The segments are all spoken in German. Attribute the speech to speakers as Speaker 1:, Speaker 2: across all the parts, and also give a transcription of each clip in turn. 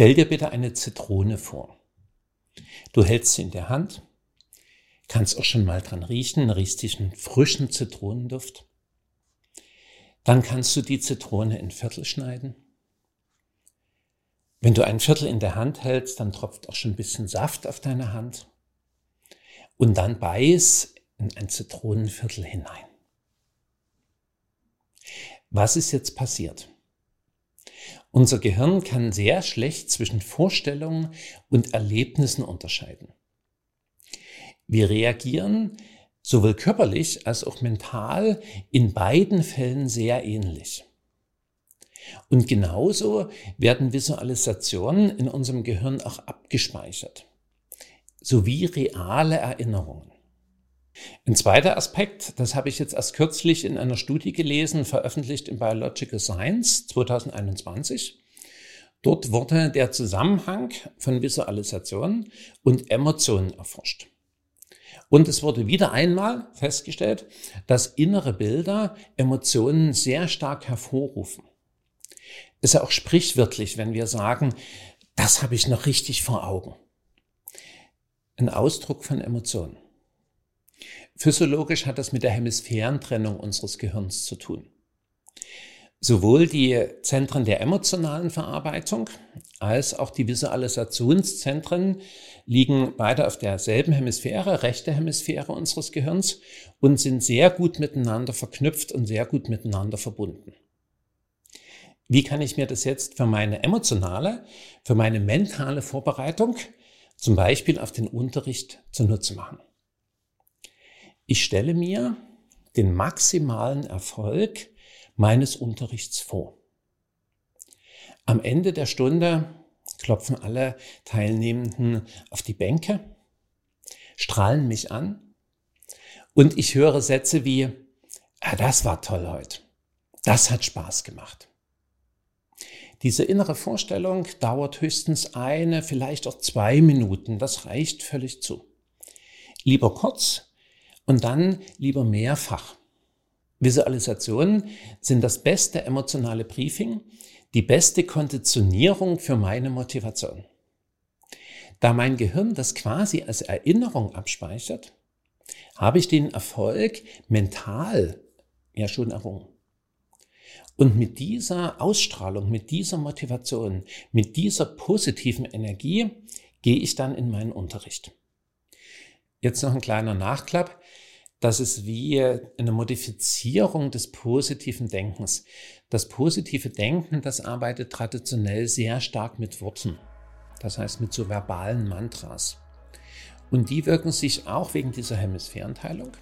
Speaker 1: Stell dir bitte eine Zitrone vor. Du hältst sie in der Hand, kannst auch schon mal dran riechen, riechst diesen frischen Zitronenduft. Dann kannst du die Zitrone in Viertel schneiden. Wenn du ein Viertel in der Hand hältst, dann tropft auch schon ein bisschen Saft auf deine Hand. Und dann beiß in ein Zitronenviertel hinein. Was ist jetzt passiert? Unser Gehirn kann sehr schlecht zwischen Vorstellungen und Erlebnissen unterscheiden. Wir reagieren sowohl körperlich als auch mental in beiden Fällen sehr ähnlich. Und genauso werden Visualisationen in unserem Gehirn auch abgespeichert, sowie reale Erinnerungen. Ein zweiter Aspekt, das habe ich jetzt erst kürzlich in einer Studie gelesen, veröffentlicht in Biological Science 2021. Dort wurde der Zusammenhang von Visualisation und Emotionen erforscht. Und es wurde wieder einmal festgestellt, dass innere Bilder Emotionen sehr stark hervorrufen. Ist ja auch sprichwörtlich, wenn wir sagen, das habe ich noch richtig vor Augen. Ein Ausdruck von Emotionen. Physiologisch hat das mit der Hemisphärentrennung unseres Gehirns zu tun. Sowohl die Zentren der emotionalen Verarbeitung als auch die Visualisationszentren liegen beide auf derselben Hemisphäre, rechte Hemisphäre unseres Gehirns und sind sehr gut miteinander verknüpft und sehr gut miteinander verbunden. Wie kann ich mir das jetzt für meine emotionale, für meine mentale Vorbereitung, zum Beispiel auf den Unterricht zunutze machen? Ich stelle mir den maximalen Erfolg meines Unterrichts vor. Am Ende der Stunde klopfen alle Teilnehmenden auf die Bänke, strahlen mich an und ich höre Sätze wie, ah, das war toll heute, das hat Spaß gemacht. Diese innere Vorstellung dauert höchstens eine, vielleicht auch zwei Minuten, das reicht völlig zu. Lieber kurz, und dann lieber mehrfach. Visualisationen sind das beste emotionale Briefing, die beste Konditionierung für meine Motivation. Da mein Gehirn das quasi als Erinnerung abspeichert, habe ich den Erfolg mental ja schon errungen. Und mit dieser Ausstrahlung, mit dieser Motivation, mit dieser positiven Energie gehe ich dann in meinen Unterricht. Jetzt noch ein kleiner Nachklapp. Das ist wie eine Modifizierung des positiven Denkens. Das positive Denken, das arbeitet traditionell sehr stark mit Worten. Das heißt mit so verbalen Mantras. Und die wirken sich auch wegen dieser Hemisphärenteilung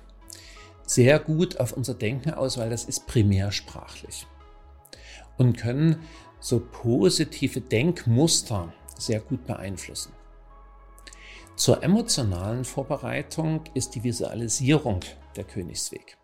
Speaker 1: sehr gut auf unser Denken aus, weil das ist primärsprachlich. Und können so positive Denkmuster sehr gut beeinflussen. Zur emotionalen Vorbereitung ist die Visualisierung der Königsweg.